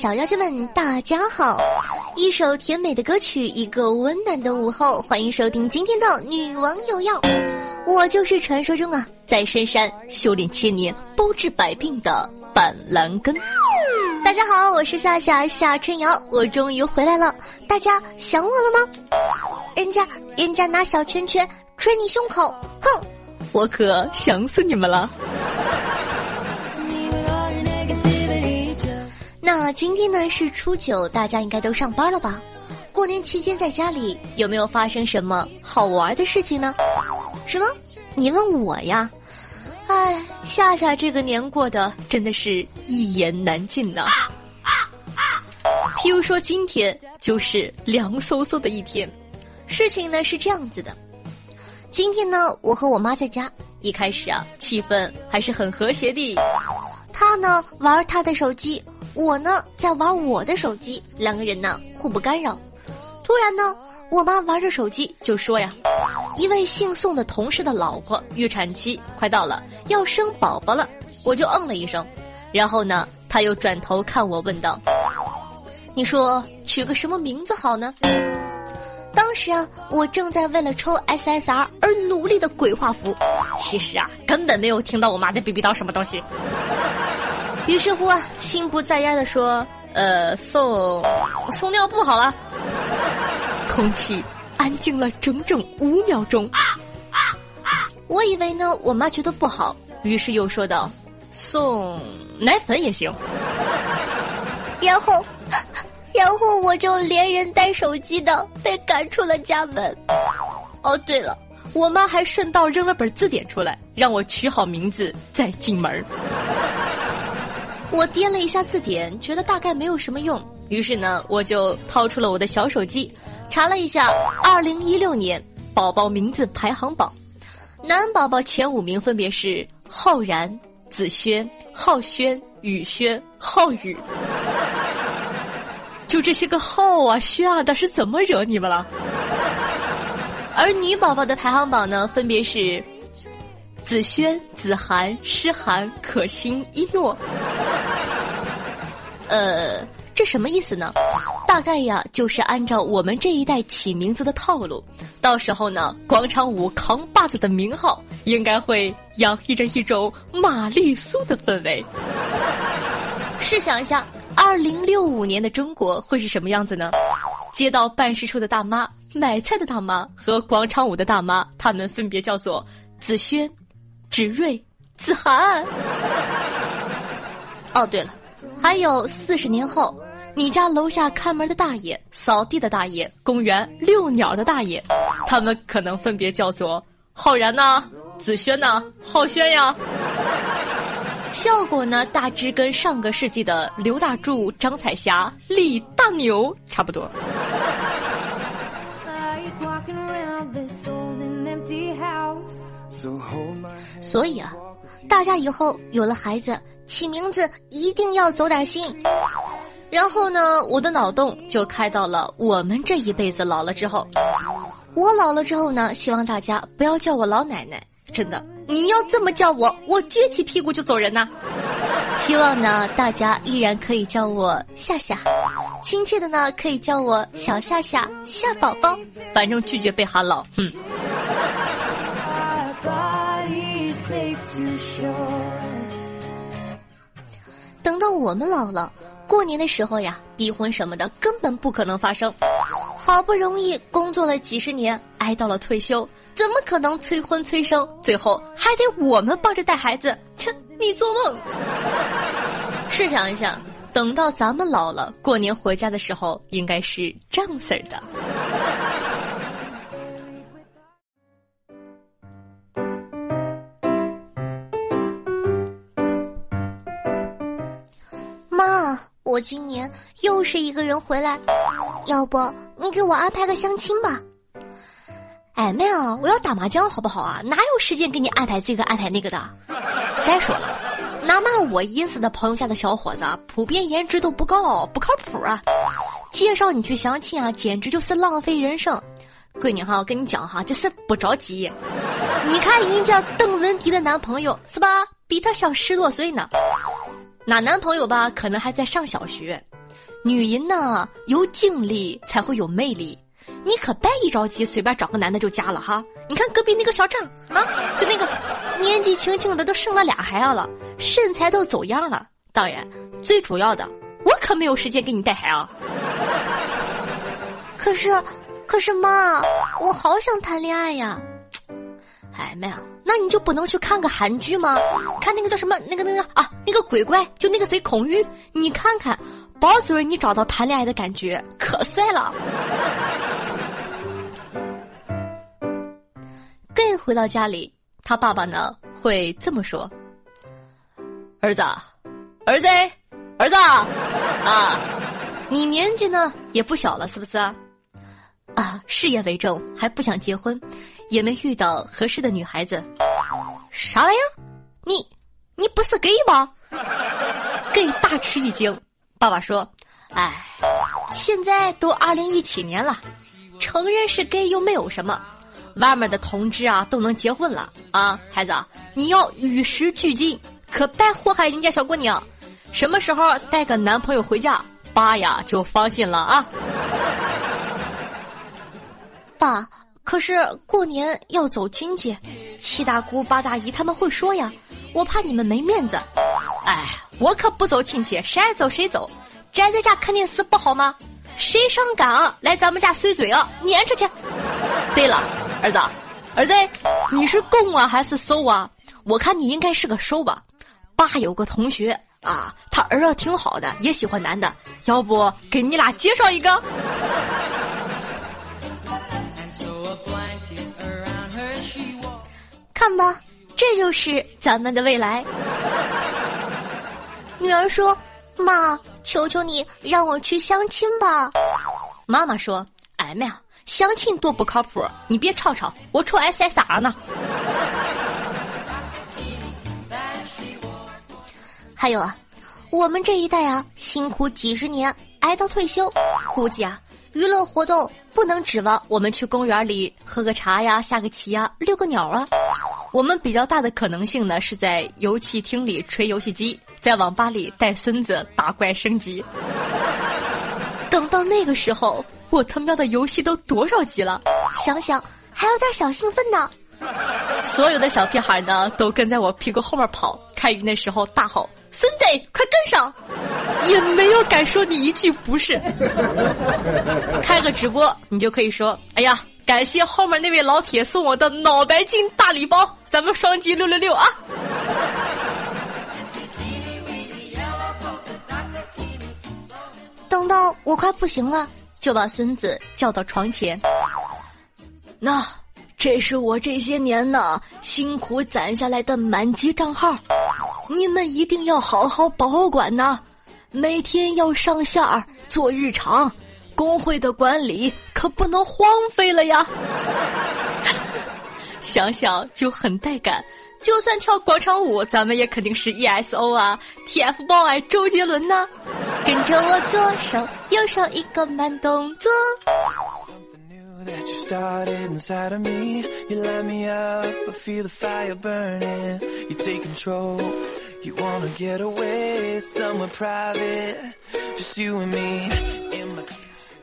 小妖精们，大家好！一首甜美的歌曲，一个温暖的午后，欢迎收听今天的女王有药。我就是传说中啊，在深山修炼千年、包治百病的板蓝根。大家好，我是夏夏夏春瑶，我终于回来了，大家想我了吗？人家人家拿小拳拳捶你胸口，哼，我可想死你们了。今天呢是初九，大家应该都上班了吧？过年期间在家里有没有发生什么好玩的事情呢？什么？你问我呀？哎，夏夏这个年过得真的是一言难尽呐。譬如说今天就是凉飕飕的一天，事情呢是这样子的。今天呢，我和我妈在家，一开始啊，气氛还是很和谐的。她呢玩她的手机。我呢在玩我的手机，两个人呢互不干扰。突然呢，我妈玩着手机就说呀：“一位姓宋的同事的老婆预产期快到了，要生宝宝了。”我就嗯了一声，然后呢，他又转头看我问道：“你说取个什么名字好呢？”当时啊，我正在为了抽 SSR 而努力的鬼画符，其实啊，根本没有听到我妈在逼逼叨什么东西。于是乎啊，心不在焉的说：“呃，送送尿布好了。”空气安静了整整五秒钟。我以为呢，我妈觉得不好，于是又说道：“送奶粉也行。”然后，然后我就连人带手机的被赶出了家门。哦，对了，我妈还顺道扔了本字典出来，让我取好名字再进门。我掂了一下字典，觉得大概没有什么用，于是呢，我就掏出了我的小手机，查了一下二零一六年宝宝名字排行榜，男宝宝前五名分别是浩然、子轩、浩轩、宇轩、浩宇，就这些个浩啊、轩啊的，是怎么惹你们了？而女宝宝的排行榜呢，分别是子轩、子涵、诗涵、可心、一诺。呃，这什么意思呢？大概呀，就是按照我们这一代起名字的套路，到时候呢，广场舞扛把子的名号应该会洋溢着一种玛丽苏的氛围。试想一下，二零六五年的中国会是什么样子呢？街道办事处的大妈、买菜的大妈和广场舞的大妈，他们分别叫做子轩、芷睿、子涵。哦，对了。还有四十年后，你家楼下看门的大爷、扫地的大爷、公园遛鸟的大爷，他们可能分别叫做浩然呐、子轩呐、浩轩呀。效果呢，大致跟上个世纪的刘大柱、张彩霞、李大牛差不多。所以啊，大家以后有了孩子。起名字一定要走点心，然后呢，我的脑洞就开到了我们这一辈子老了之后，我老了之后呢，希望大家不要叫我老奶奶，真的，你要这么叫我，我撅起屁股就走人呐。希望呢，大家依然可以叫我夏夏，亲切的呢，可以叫我小夏夏夏宝宝，反正拒绝被喊老，嗯。等到我们老了，过年的时候呀，逼婚什么的根本不可能发生。好不容易工作了几十年，挨到了退休，怎么可能催婚催生？最后还得我们帮着带孩子？切，你做梦！试想一下，等到咱们老了，过年回家的时候，应该是这样式儿的。我今年又是一个人回来，要不你给我安排个相亲吧？哎，妹啊，我要打麻将，好不好啊？哪有时间给你安排这个安排那个的？再说了，哪怕我认识的朋友家的小伙子，普遍颜值都不高，不靠谱啊！介绍你去相亲啊，简直就是浪费人生。闺女哈，我跟你讲哈，这事不着急。你看人家邓文迪的男朋友是吧，比她小十多岁呢。那男朋友吧，可能还在上小学。女人呢，有经历才会有魅力。你可别一着急，随便找个男的就嫁了哈。你看隔壁那个小张啊，就那个年纪轻轻的都生了俩孩子了，身材都走样了。当然，最主要的，我可没有时间给你带孩啊。可是，可是妈，我好想谈恋爱呀。哎妹啊，那你就不能去看个韩剧吗？看那个叫什么？那个那个啊，那个鬼怪，就那个谁孔玉，你看看，保准你找到谈恋爱的感觉，可帅了。gay 回到家里，他爸爸呢会这么说：“儿子，儿子，儿子啊，你年纪呢也不小了，是不是？啊，事业为重，还不想结婚，也没遇到合适的女孩子。啥玩意儿？你你不是 gay 吗？gay 大吃一惊。爸爸说：哎，现在都二零一七年了，承认是 gay 又没有什么。”外面的同志啊，都能结婚了啊！孩子，你要与时俱进，可别祸害人家小姑娘。什么时候带个男朋友回家，爸呀就放心了啊！爸，可是过年要走亲戚，七大姑八大姨他们会说呀，我怕你们没面子。哎，我可不走亲戚，谁爱走谁走，宅在家看电视不好吗？谁上赶啊？来咱们家碎嘴啊，撵出去！对了。儿子，儿子，你是攻啊还是受啊？我看你应该是个受吧。爸有个同学啊，他儿子挺好的，也喜欢男的，要不给你俩介绍一个？看吧，这就是咱们的未来。女儿说：“妈，求求你让我去相亲吧。”妈妈说：“哎呀。”相亲多不靠谱，你别吵吵，我抽 SSR 呢？还有啊，我们这一代啊，辛苦几十年，挨到退休，估计啊，娱乐活动不能指望我们去公园里喝个茶呀、下个棋呀、遛个鸟啊。我们比较大的可能性呢，是在游戏厅里吹游戏机，在网吧里带孙子打怪升级。等到那个时候。我他喵的游戏都多少级了？想想还有点小兴奋呢。所有的小屁孩呢，都跟在我屁股后面跑，开鱼的时候大吼：“孙子，快跟上！”也没有敢说你一句不是。开个直播，你就可以说：“哎呀，感谢后面那位老铁送我的脑白金大礼包，咱们双击六六六啊！”等到我快不行了。就把孙子叫到床前。那这是我这些年呢辛苦攒下来的满级账号，你们一定要好好保管呐，每天要上线做日常，工会的管理可不能荒废了呀。想想就很带感，就算跳广场舞，咱们也肯定是 ESO 啊 T F BOY 周杰伦呐。跟着我左手右手一个慢动作。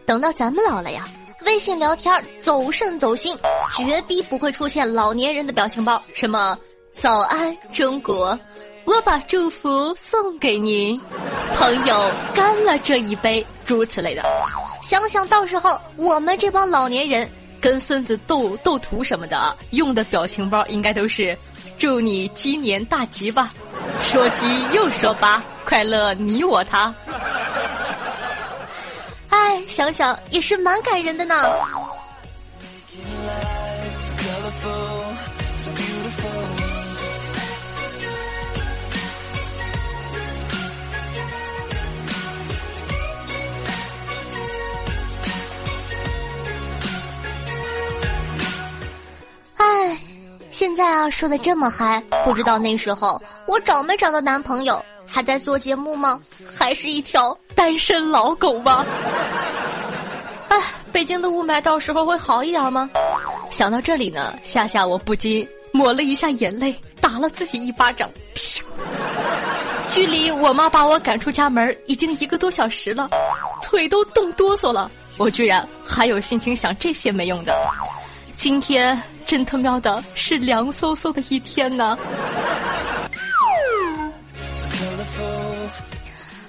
等到咱们老了呀，微信聊天走肾走心，绝逼不会出现老年人的表情包，什么早安中国。我把祝福送给您，朋友干了这一杯，诸如此类的。想想到时候我们这帮老年人跟孙子斗斗图什么的，用的表情包应该都是“祝你鸡年大吉吧”，说鸡又说八，快乐你我他。想想也是蛮感人的呢。现在啊，说的这么嗨，不知道那时候我找没找到男朋友，还在做节目吗？还是一条单身老狗吗？哎，北京的雾霾到时候会好一点吗？想到这里呢，夏夏我不禁抹了一下眼泪，打了自己一巴掌。啪！距离我妈把我赶出家门已经一个多小时了，腿都冻哆嗦了，我居然还有心情想这些没用的。今天真他喵的是凉飕飕的一天呢。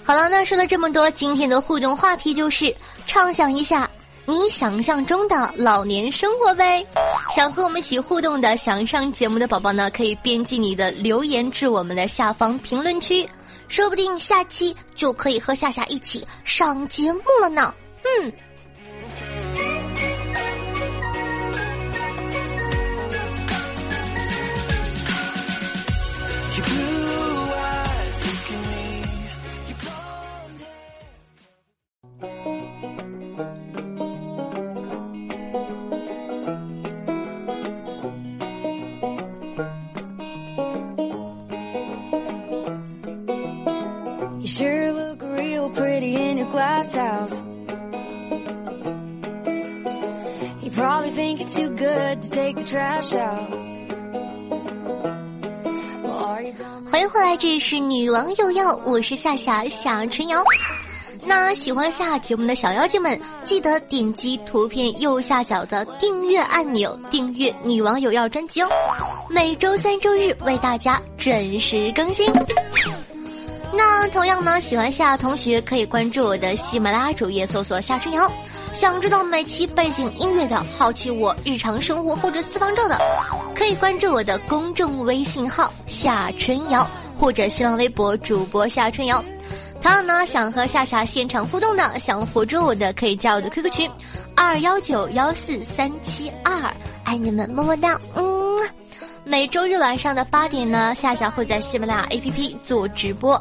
好了，那说了这么多，今天的互动话题就是畅想一下你想象中的老年生活呗。想和我们一起互动的，想上节目的宝宝呢，可以编辑你的留言至我们的下方评论区，说不定下期就可以和夏夏一起上节目了呢。嗯。You sure look real pretty in your glass house. You probably think it's too good to take trash out. 欢迎回来，这里是女王又要，我是夏夏夏春瑶。那喜欢下节目的小妖精们，记得点击图片右下角的订阅按钮，订阅《女王有药》专辑哦。每周三、周日为大家准时更新。那同样呢，喜欢夏同学可以关注我的喜马拉雅主页，搜索夏春瑶。想知道每期背景音乐的，好奇我日常生活或者私房照的，可以关注我的公众微信号夏春瑶，或者新浪微博主播夏春瑶。同样呢，想和夏夏现场互动的，想活捉我的，可以加我的 QQ 群二幺九幺四三七二，爱你们么么哒，嗯。每周日晚上的八点呢，夏夏会在喜马拉雅 APP 做直播，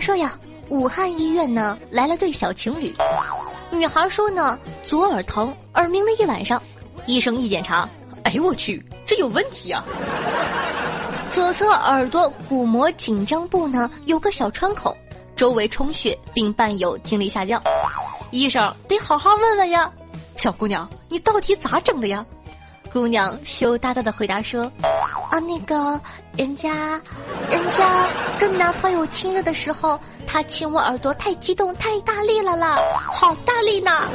话说呀，武汉医院呢来了对小情侣。女孩说呢，左耳疼，耳鸣了一晚上。医生一检查，哎呦我去，这有问题啊！左侧耳朵鼓膜紧张部呢有个小穿孔，周围充血并伴有听力下降。医生得好好问问呀，小姑娘，你到底咋整的呀？姑娘羞答答的回答说：“啊，那个，人家，人家跟男朋友亲热的时候，他亲我耳朵太激动太大力了啦，好大力呢！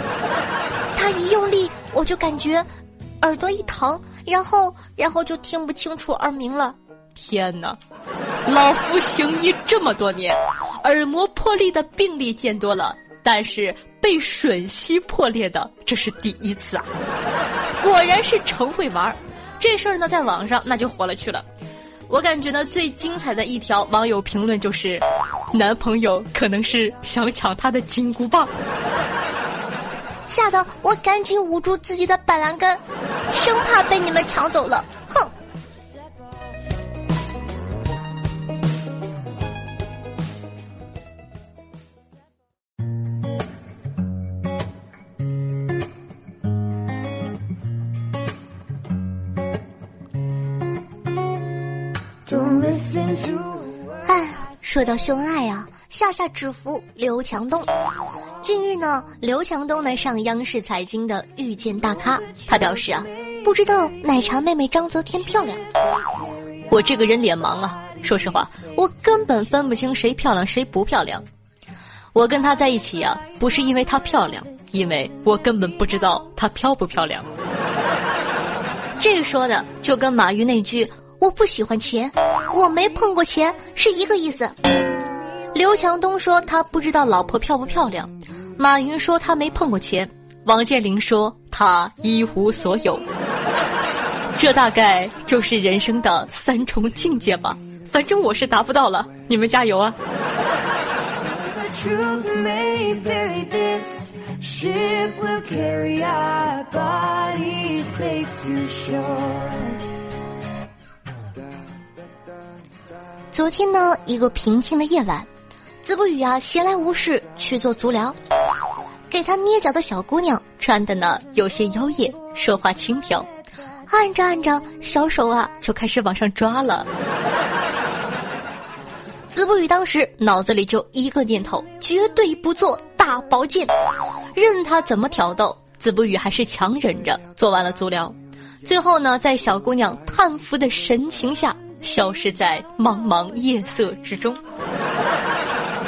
他一用力，我就感觉耳朵一疼，然后，然后就听不清楚耳鸣了。天哪，老夫行医这么多年，耳膜破裂的病例见多了。”但是被吮吸破裂的，这是第一次啊！果然是成会玩儿，这事儿呢，在网上那就火了去了。我感觉呢，最精彩的一条网友评论就是：男朋友可能是想抢她的金箍棒，吓得我赶紧捂住自己的板蓝根，生怕被你们抢走了。哼！哎，说到秀恩爱啊，夏夏只服刘强东。近日呢，刘强东呢上央视财经的《遇见大咖》，他表示啊，不知道奶茶妹妹张泽天漂亮。我这个人脸盲啊，说实话，我根本分不清谁漂亮谁不漂亮。我跟她在一起啊，不是因为她漂亮，因为我根本不知道她漂不漂亮。这说的就跟马云那句。我不喜欢钱，我没碰过钱是一个意思。刘强东说他不知道老婆漂不漂亮，马云说他没碰过钱，王健林说他一无所有。这大概就是人生的三重境界吧。反正我是达不到了，你们加油啊！昨天呢，一个平静的夜晚，子不语啊闲来无事去做足疗，给他捏脚的小姑娘穿的呢有些妖艳，说话轻佻，按着按着，小手啊就开始往上抓了。子不语当时脑子里就一个念头：绝对不做大保健。任他怎么挑逗，子不语还是强忍着做完了足疗。最后呢，在小姑娘叹服的神情下，消失在茫茫夜色之中。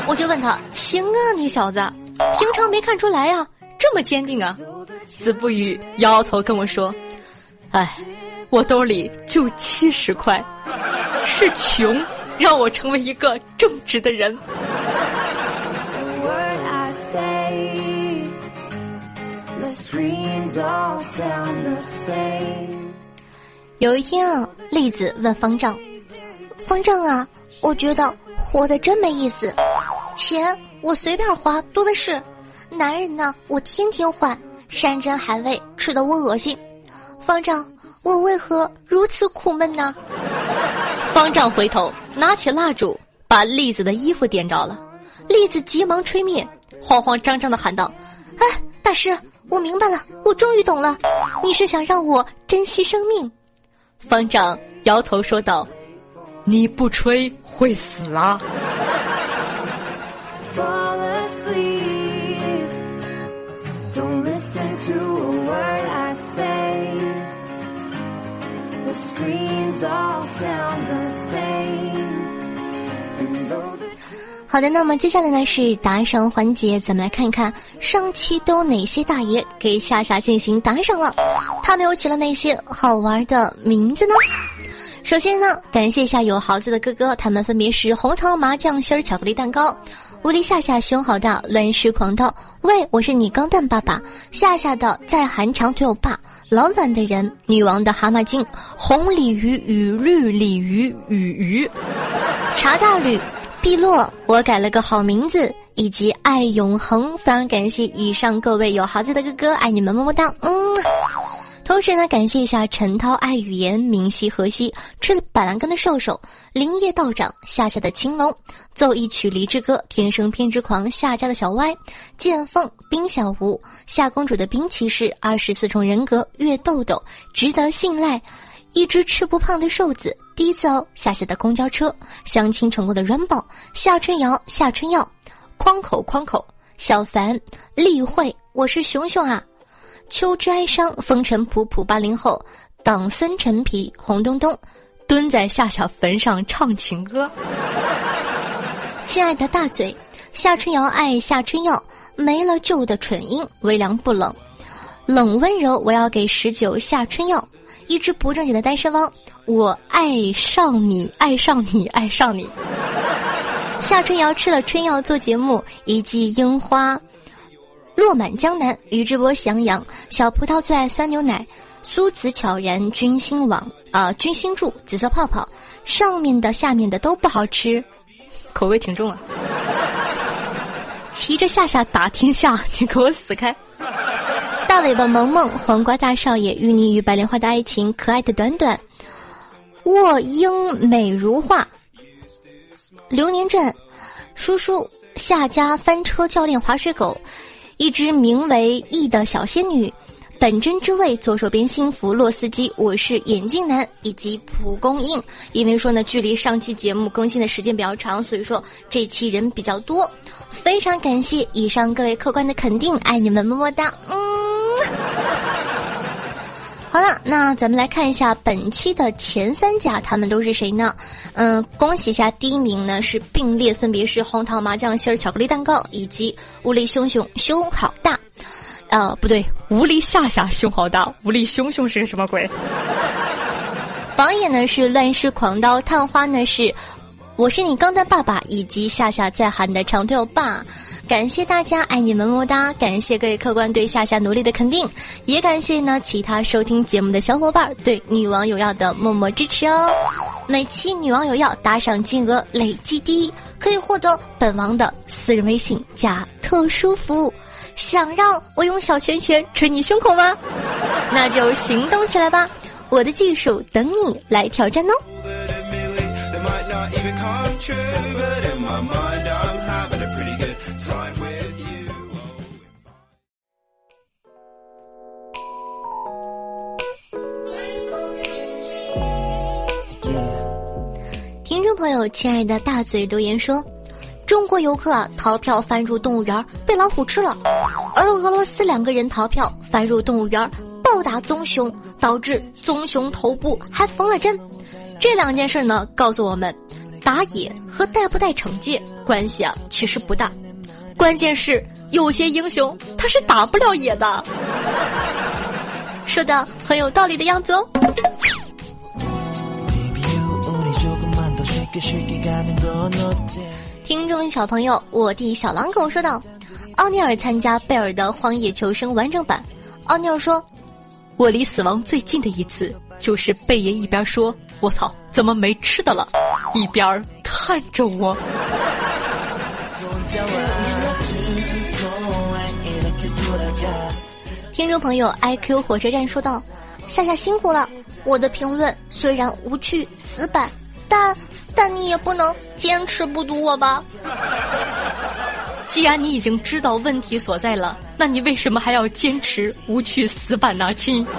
我就问他：“行啊，你小子，平常没看出来呀，这么坚定啊？”子不语摇摇头跟我说：“哎，我兜里就七十块，是穷。”让我成为一个正直的人。有一天啊，栗子问方丈：“方丈啊，我觉得活得真没意思，钱我随便花多的是，男人呢我天天换，山珍海味吃的我恶心。方丈，我为何如此苦闷呢？”方丈回头。拿起蜡烛，把栗子的衣服点着了。栗子急忙吹灭，慌慌张张的喊道：“哎，大师，我明白了，我终于懂了，你是想让我珍惜生命。”方丈摇头说道：“你不吹会死啊！”好的，那么接下来呢是打赏环节，咱们来看一看上期都有哪些大爷给夏夏进行打赏了，他们又起了哪些好玩的名字呢？首先呢，感谢一下有豪子的哥哥，他们分别是红糖麻酱心儿巧克力蛋糕。无敌夏夏胸好大，乱世狂刀。喂，我是你钢蛋爸爸。夏夏的在韩长腿欧巴，老板的人，女王的蛤蟆精，红鲤鱼与绿鲤鱼与鱼，茶大吕，碧落，我改了个好名字，以及爱永恒。非常感谢以上各位有豪子的哥哥，爱你们么么哒，嗯。同时呢，感谢一下陈涛、爱语言、明夕、河西、吃了板蓝根的瘦瘦、林业道长、夏夏的青龙、奏一曲离之歌、天生偏执狂、夏家的小歪、剑凤、冰小吴、夏公主的冰骑士、二十四重人格、月豆豆、值得信赖、一只吃不胖的瘦子、第一次哦，夏夏的公交车、相亲成功的软宝、夏春瑶、夏春药、框口框口、小凡、例会，我是熊熊啊。秋之哀伤，风尘仆仆。八零后，党参陈皮，红咚咚，蹲在夏夏坟上唱情歌。亲爱的大嘴，夏春瑶爱夏春药，没了旧的蠢音，微凉不冷，冷温柔。我要给十九夏春药，一只不正经的单身汪，我爱上你，爱上你，爱上你。夏春瑶吃了春药做节目，一季樱花。落满江南，宇智波喜羊羊，小葡萄最爱酸牛奶，苏子悄然，君心网啊，君心柱，紫色泡泡，上面的下面的都不好吃，口味挺重啊。骑着夏夏打天下，你给我死开！大尾巴萌萌，黄瓜大少爷，淤泥与白莲花的爱情，可爱的短短，卧英美如画，流年镇，叔叔夏家翻车教练滑水狗。一只名为“翼”的小仙女，本真之味，左手边幸福，洛斯基，我是眼镜男，以及蒲公英。因为说呢，距离上期节目更新的时间比较长，所以说这期人比较多。非常感谢以上各位客官的肯定，爱你们，么么哒，嗯。好了，那咱们来看一下本期的前三甲，他们都是谁呢？嗯，恭喜一下，第一名呢是并列，分别是红糖麻酱馅儿巧克力蛋糕以及无力熊熊胸好大，呃，不对，无力夏夏胸好大，无力熊熊是个什么鬼？榜眼呢是乱世狂刀，探花呢是我是你刚的爸爸以及夏夏在喊的长腿欧巴。感谢大家，爱你们么么哒！感谢各位客官对夏夏努力的肯定，也感谢呢其他收听节目的小伙伴对女王有药的默默支持哦。每期女王有药打赏金额累计第一，可以获得本王的私人微信加特殊服务。想让我用小拳拳捶你胸口吗？那就行动起来吧！我的技术等你来挑战哦。听众朋友，亲爱的大嘴留言说。中国游客啊逃票翻入动物园被老虎吃了，而俄罗斯两个人逃票翻入动物园暴打棕熊，导致棕熊头部还缝了针。这两件事呢，告诉我们，打野和带不带惩戒关系啊其实不大，关键是有些英雄他是打不了野的。说的很有道理的样子哦。听众小朋友，我弟小狼狗说道：“奥尼尔参加贝尔的荒野求生完整版。”奥尼尔说：“我离死亡最近的一次，就是贝爷一边说‘我操，怎么没吃的了’，一边看着我。”听众朋友，IQ 火车站说道：“夏夏辛苦了，我的评论虽然无趣死板，但……”但你也不能坚持不读我吧？既然你已经知道问题所在了，那你为什么还要坚持无趣死板呢，亲？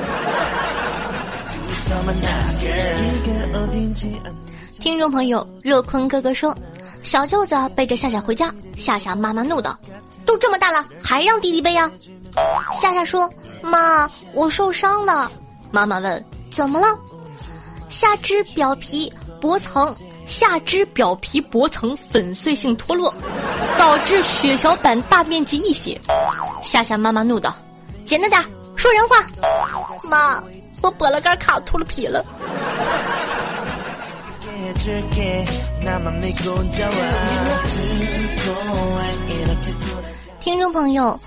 听众朋友，热坤哥哥说，小舅子背着夏夏回家，夏夏妈妈怒道：“都这么大了，还让弟弟背呀？”夏夏说：“妈，我受伤了。”妈妈问：“怎么了？”下肢表皮薄层。下肢表皮薄层粉碎性脱落，导致血小板大面积溢血。夏夏妈妈怒道：“简单点，说人话。”妈，我剥了根卡秃了皮了。听众朋友，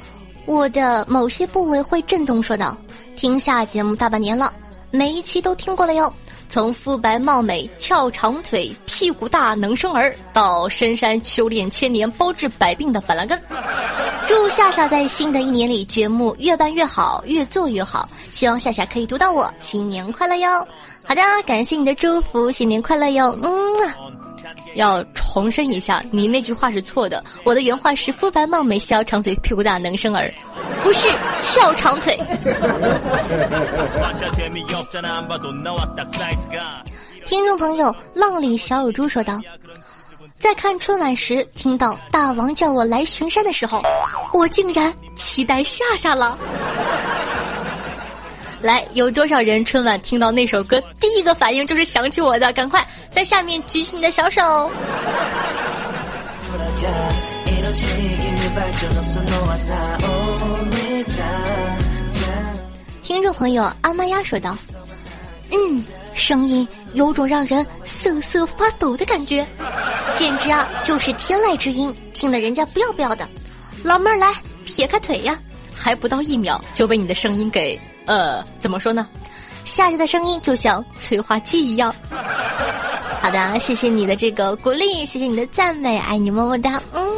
我的某些部位会震动，说道：“听下节目大半年了，每一期都听过了哟。”从肤白貌美、翘长腿、屁股大能生儿，到深山修炼千年、包治百病的板蓝根。祝夏夏在新的一年里节目越办越好，越做越好。希望夏夏可以读到我，新年快乐哟！好的，感谢你的祝福，新年快乐哟！嗯。要重申一下，你那句话是错的。我的原话是：肤白貌美、小长腿、屁股大能生儿，不是翘长腿。听众朋友，浪里小有猪说道：“在看春晚时，听到大王叫我来巡山的时候，我竟然期待夏夏了。”来，有多少人春晚听到那首歌，第一个反应就是想起我的？赶快在下面举起你的小手。听众朋友，阿妈呀说道：“嗯，声音有种让人瑟瑟发抖的感觉，简直啊就是天籁之音，听得人家不要不要的。老妹儿来，撇开腿呀，还不到一秒就被你的声音给。”呃，怎么说呢？夏夏的声音就像催化剂一样。好的，谢谢你的这个鼓励，谢谢你的赞美，爱你么么哒，嗯。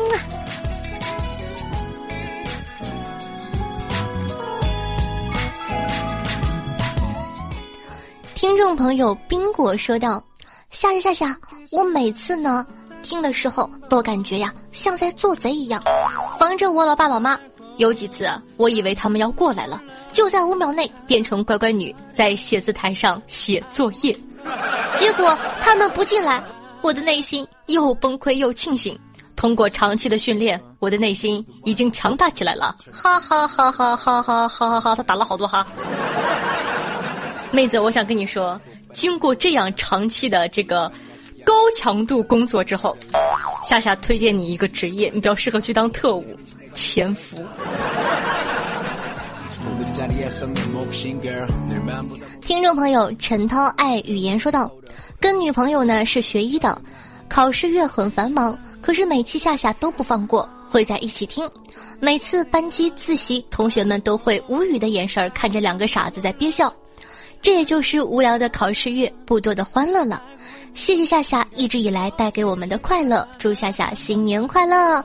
众朋友冰果说道：“夏夏夏夏，我每次呢听的时候都感觉呀像在做贼一样，防着我老爸老妈。”有几次，我以为他们要过来了，就在五秒内变成乖乖女，在写字台上写作业。结果他们不进来，我的内心又崩溃又庆幸。通过长期的训练，我的内心已经强大起来了。哈哈哈哈哈哈哈哈哈！他打了好多哈。妹子，我想跟你说，经过这样长期的这个高强度工作之后，夏夏推荐你一个职业，你比较适合去当特务。潜伏。听众朋友陈涛爱语言说道：“跟女朋友呢是学医的，考试月很繁忙，可是每期夏夏都不放过，会在一起听。每次班级自习，同学们都会无语的眼神看着两个傻子在憋笑。这也就是无聊的考试月不多的欢乐了。谢谢夏夏一直以来带给我们的快乐，祝夏夏新年快乐！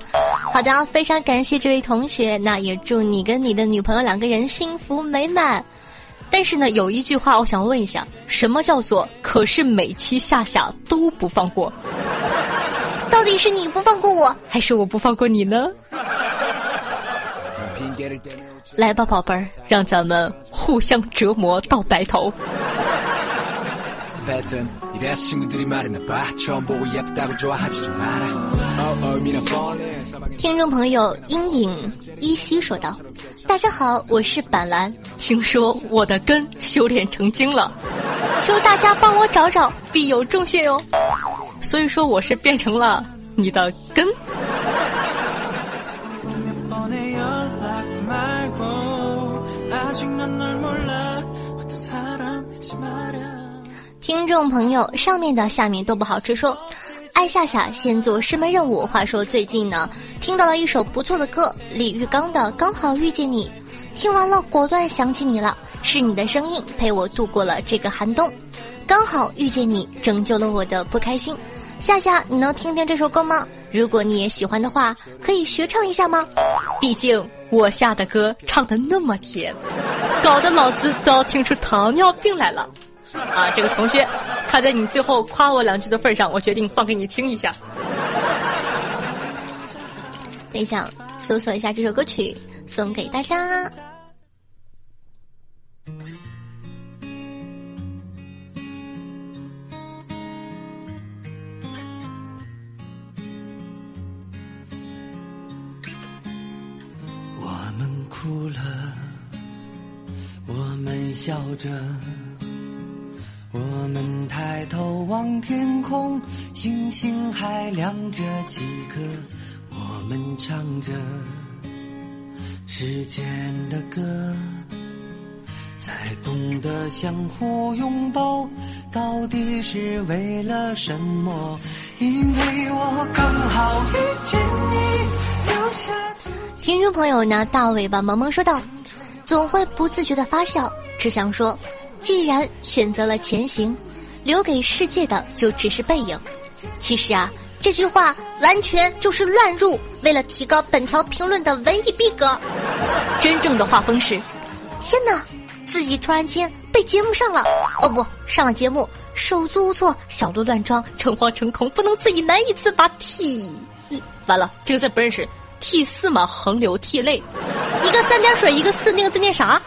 好的，非常感谢这位同学，那也祝你跟你的女朋友两个人幸福美满。但是呢，有一句话我想问一下，什么叫做可是每期夏夏都不放过？到底是你不放过我，还是我不放过你呢？来吧，宝贝儿，让咱们互相折磨到白头。听众朋友，阴影依稀说道：“大家好，我是板蓝，听说我的根修炼成精了，求大家帮我找找，必有重谢哟。”所以说，我是变成了你的根。听众朋友，上面的下面都不好吃。说，爱夏夏先做师门任务。话说最近呢，听到了一首不错的歌，李玉刚的《刚好遇见你》，听完了果断想起你了，是你的声音陪我度过了这个寒冬，刚好遇见你，拯救了我的不开心。夏夏，你能听听这首歌吗？如果你也喜欢的话，可以学唱一下吗？毕竟我下的歌唱的那么甜，搞得老子都要听出糖尿病来了。啊，这个同学，看在你最后夸我两句的份上，我决定放给你听一下。等一下，搜索一下这首歌曲，送给大家。我们哭了，我们笑着。我们抬头望天空，星星还亮着几颗。我们唱着时间的歌，才懂得相互拥抱，到底是为了什么？因为我刚好遇见你，留下。听众朋友呢，大尾巴萌萌说道：“总会不自觉的发笑，只想说。”既然选择了前行，留给世界的就只是背影。其实啊，这句话完全就是乱入，为了提高本条评论的文艺逼格。真正的画风是：天哪，自己突然间被节目上了，哦不，上了节目，手足无措，小鹿乱撞，诚惶诚恐，不能自已，难以自拔。涕，完了，这个字不认识。涕四嘛，横流涕泪，一个三点水，一个四，那个字念啥？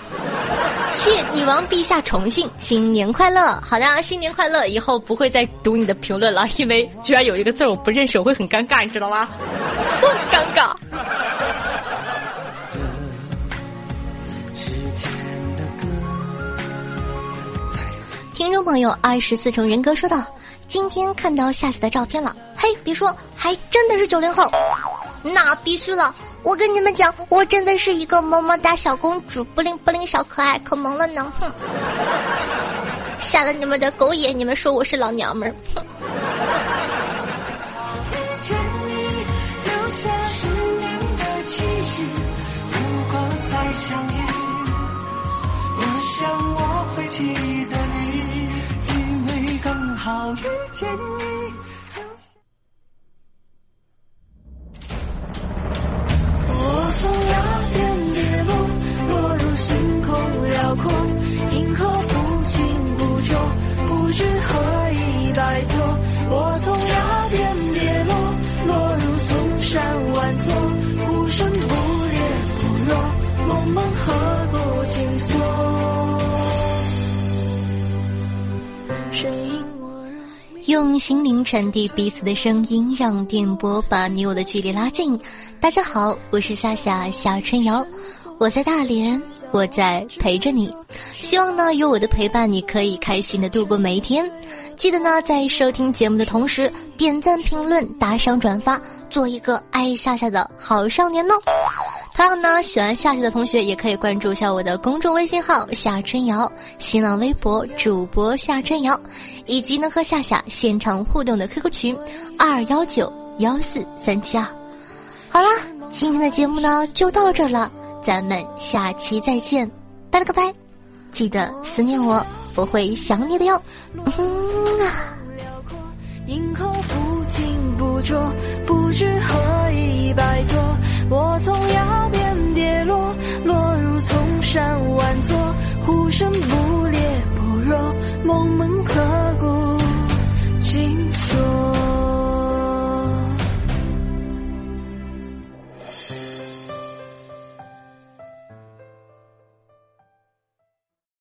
谢女王陛下宠幸，新年快乐！好的，新年快乐！以后不会再读你的评论了，因为居然有一个字我不认识，我会很尴尬，你知道吗？多尴尬。听众朋友，二十四重人格说道：“今天看到夏夏的照片了，嘿，别说，还真的是九零后。”那必须了！我跟你们讲，我真的是一个么么哒小公主，不灵不灵小可爱，可萌了呢！哼，瞎了你们的狗眼，你们说我是老娘们儿？哼。遇见你。传递彼此的声音，让电波把你我的距离拉近。大家好，我是夏夏夏春瑶，我在大连，我在陪着你。希望呢，有我的陪伴，你可以开心的度过每一天。记得呢，在收听节目的同时，点赞、评论、打赏、转发，做一个爱夏夏的好少年哦。同样呢，喜欢夏夏的同学也可以关注一下我的公众微信号夏春瑶，新浪微博主播夏春瑶，以及能和夏夏现场互动的 QQ 群二幺九幺四三七二。好啦，今天的节目呢就到这儿了，咱们下期再见，拜了个拜，记得思念我，我会想你的哟。嗯啊。不知何以摆脱。我从崖边跌落，落入丛山万座，呼声不烈不弱，梦门何故紧锁？